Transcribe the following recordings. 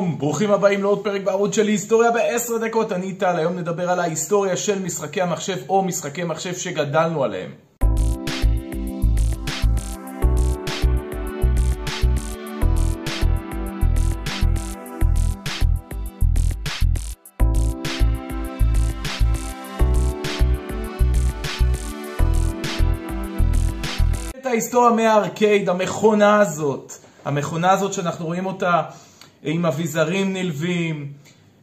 שלום, ברוכים הבאים לעוד פרק בערוץ שלי היסטוריה בעשר דקות, אני טל, היום נדבר על ההיסטוריה של משחקי המחשב או משחקי מחשב שגדלנו עליהם. את ההיסטוריה מהארקייד, המכונה הזאת, המכונה הזאת שאנחנו רואים אותה עם אביזרים נלווים,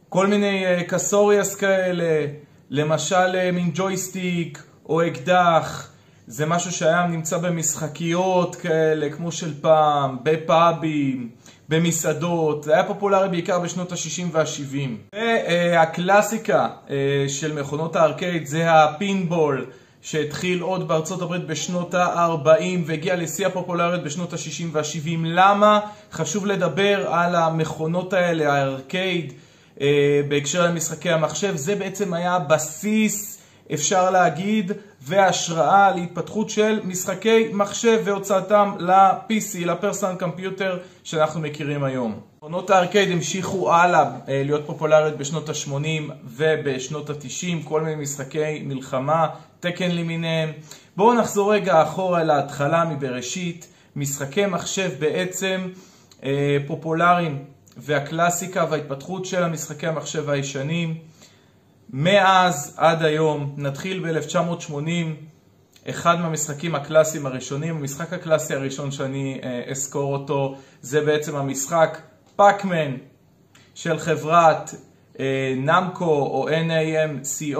כל מיני אה, קסוריאס כאלה, למשל אה, מין ג'ויסטיק או אקדח, זה משהו שהיה נמצא במשחקיות כאלה, כמו של פעם, בפאבים, במסעדות, זה היה פופולרי בעיקר בשנות ה-60 וה-70. והקלאסיקה אה, של מכונות הארקייד זה הפינבול. שהתחיל עוד בארצות הברית בשנות ה-40 והגיע לשיא הפופולריות בשנות ה-60 וה-70. למה? חשוב לדבר על המכונות האלה, הארקייד, אה, בהקשר למשחקי המחשב. זה בעצם היה הבסיס, אפשר להגיד, והשראה להתפתחות של משחקי מחשב והוצאתם ל-PC, לפרסונל קומפיוטר שאנחנו מכירים היום. מכונות הארקייד המשיכו הלאה אה, להיות פופולריות בשנות ה-80 ובשנות ה-90, כל מיני משחקי מלחמה, תקן למיניהם. בואו נחזור רגע אחורה להתחלה מבראשית. משחקי מחשב בעצם אה, פופולריים והקלאסיקה וההתפתחות של המשחקי המחשב הישנים. מאז עד היום, נתחיל ב-1980, אחד מהמשחקים הקלאסיים הראשונים, המשחק הקלאסי הראשון שאני אה, אזכור אותו, זה בעצם המשחק פאקמן של חברת אה, נמקו או NAMCO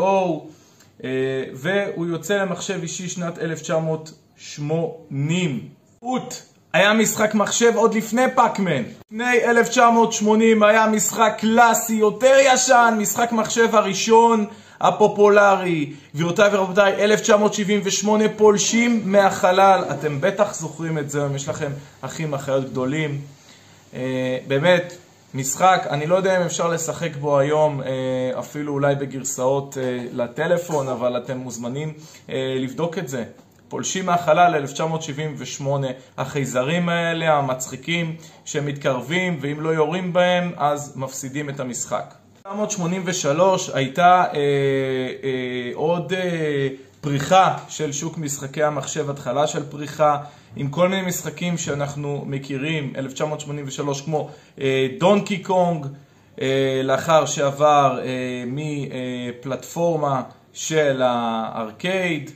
אה, והוא יוצא למחשב אישי שנת 1980. אוט היה משחק מחשב עוד לפני פאקמן. לפני 1980 היה משחק קלאסי יותר ישן, משחק מחשב הראשון הפופולרי. גבירותיי ורבותיי, 1978 פולשים מהחלל. אתם בטח זוכרים את זה, אם יש לכם אחים אחיות גדולים. אה, באמת, משחק, אני לא יודע אם אפשר לשחק בו היום, אה, אפילו אולי בגרסאות אה, לטלפון, אבל אתם מוזמנים לבדוק את זה. פולשים מהחלל 1978, החייזרים האלה, המצחיקים, שמתקרבים, ואם לא יורים בהם, אז מפסידים את המשחק. 1983 הייתה אה, אה, עוד אה, פריחה של שוק משחקי המחשב, התחלה של פריחה, עם כל מיני משחקים שאנחנו מכירים, 1983, כמו אה, דונקי קונג, אה, לאחר שעבר אה, מפלטפורמה של הארקייד.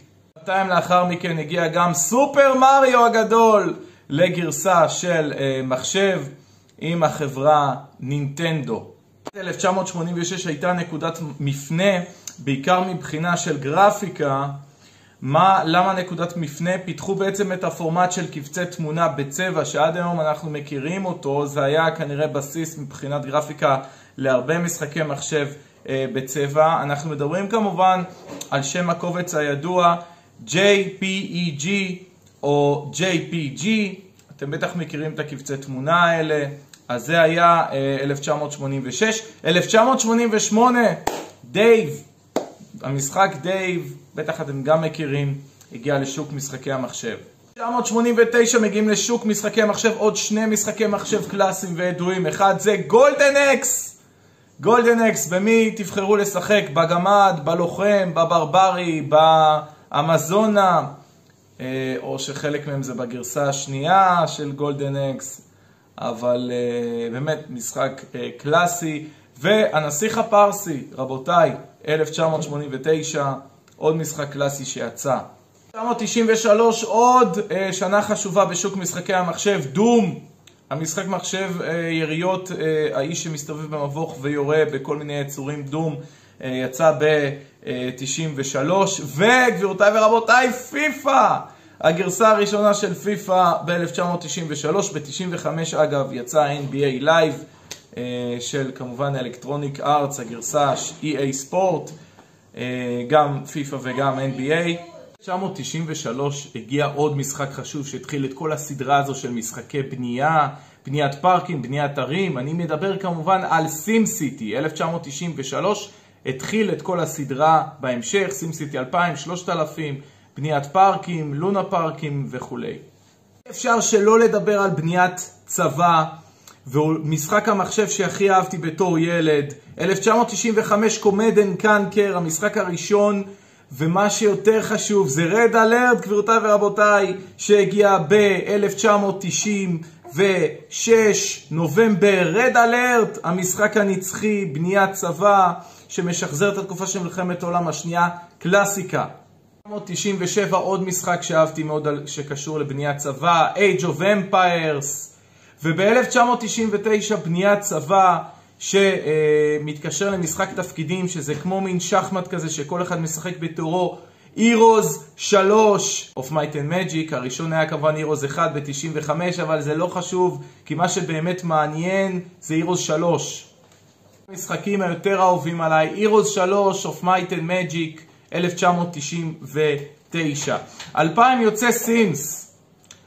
שנתיים לאחר מכן הגיע גם סופר מריו הגדול לגרסה של אה, מחשב עם החברה נינטנדו. 1986 הייתה נקודת מפנה, בעיקר מבחינה של גרפיקה. מה, למה נקודת מפנה? פיתחו בעצם את הפורמט של קבצי תמונה בצבע, שעד היום אנחנו מכירים אותו, זה היה כנראה בסיס מבחינת גרפיקה להרבה משחקי מחשב אה, בצבע. אנחנו מדברים כמובן על שם הקובץ הידוע JPEG או JPG, אתם בטח מכירים את הקבצי תמונה האלה. אז זה היה 1986. 1988, Dave, המשחק Dave, בטח אתם גם מכירים, הגיע לשוק משחקי המחשב. 1989 מגיעים לשוק משחקי המחשב עוד שני משחקי מחשב קלאסיים וידועים. אחד זה Golden Axe! Golden Axe, במי תבחרו לשחק? בגמד, בלוחם, בברברי, באמזונה, אה, או שחלק מהם זה בגרסה השנייה של Golden Axe. אבל אה, באמת משחק אה, קלאסי. והנסיך הפרסי, רבותיי, 1989, עוד משחק קלאסי שיצא. 1993, עוד שנה חשובה בשוק משחקי המחשב, Doom. המשחק מחשב יריות, האיש שמסתובב במבוך ויורה בכל מיני יצורים, דום, יצא ב-93. וגבירותיי ורבותיי, פיפא! הגרסה הראשונה של פיפא ב-1993, ב-95 אגב יצא NBA Live אה, של כמובן אלקטרוניק ארץ, הגרסה EA ספורט, אה, גם פיפא וגם NBA. ב-1993 הגיע עוד משחק חשוב שהתחיל את כל הסדרה הזו של משחקי בנייה, בניית פארקים, בניית ערים. אני מדבר כמובן על סים סיטי, 1993 התחיל את כל הסדרה בהמשך, סים סיטי 2000, 3000, בניית פארקים, לונה פארקים וכולי. אפשר שלא לדבר על בניית צבא ומשחק המחשב שהכי אהבתי בתור ילד, 1995 קומדן קנקר, המשחק הראשון, ומה שיותר חשוב זה רד אלרט, גבירותיי ורבותיי, שהגיע ב-1996, נובמבר, רד אלרט, המשחק הנצחי, בניית צבא, שמשחזר את התקופה של מלחמת העולם השנייה, קלאסיקה. 1997 עוד משחק שאהבתי מאוד שקשור לבניית צבא, Age of Empires, וב-1999 בניית צבא שמתקשר למשחק תפקידים, שזה כמו מין שחמט כזה שכל אחד משחק בתורו, Heroes 3 of Might and Magic, הראשון היה כמובן Heroes 1 ב-95, אבל זה לא חשוב, כי מה שבאמת מעניין זה Heroes 3. המשחקים היותר אהובים עליי, Heroes 3 of Might and Magic, 1999. 2000 יוצא סימס,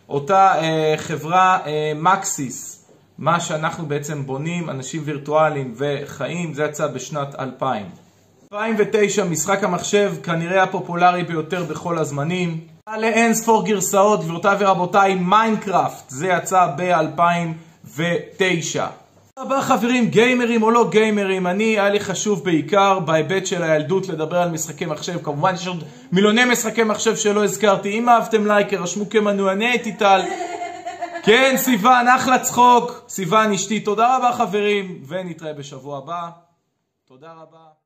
אותה אה, חברה אה, מקסיס, מה שאנחנו בעצם בונים, אנשים וירטואליים וחיים, זה יצא בשנת 2000. 2009, משחק המחשב כנראה הפופולרי ביותר בכל הזמנים. לאין ספור גרסאות, גבירותיי ורבותיי, Minecraft, זה יצא ב-2009. רבה חברים, גיימרים או לא גיימרים, אני, היה לי חשוב בעיקר בהיבט של הילדות לדבר על משחקי מחשב, כמובן יש עוד מיליוני משחקי מחשב שלא הזכרתי, אם אהבתם לייק, רשמו כמנוי, אני הייתי טל. כן, סיוון, אחלה צחוק, סיוון אשתי, תודה רבה חברים, ונתראה בשבוע הבא. תודה רבה.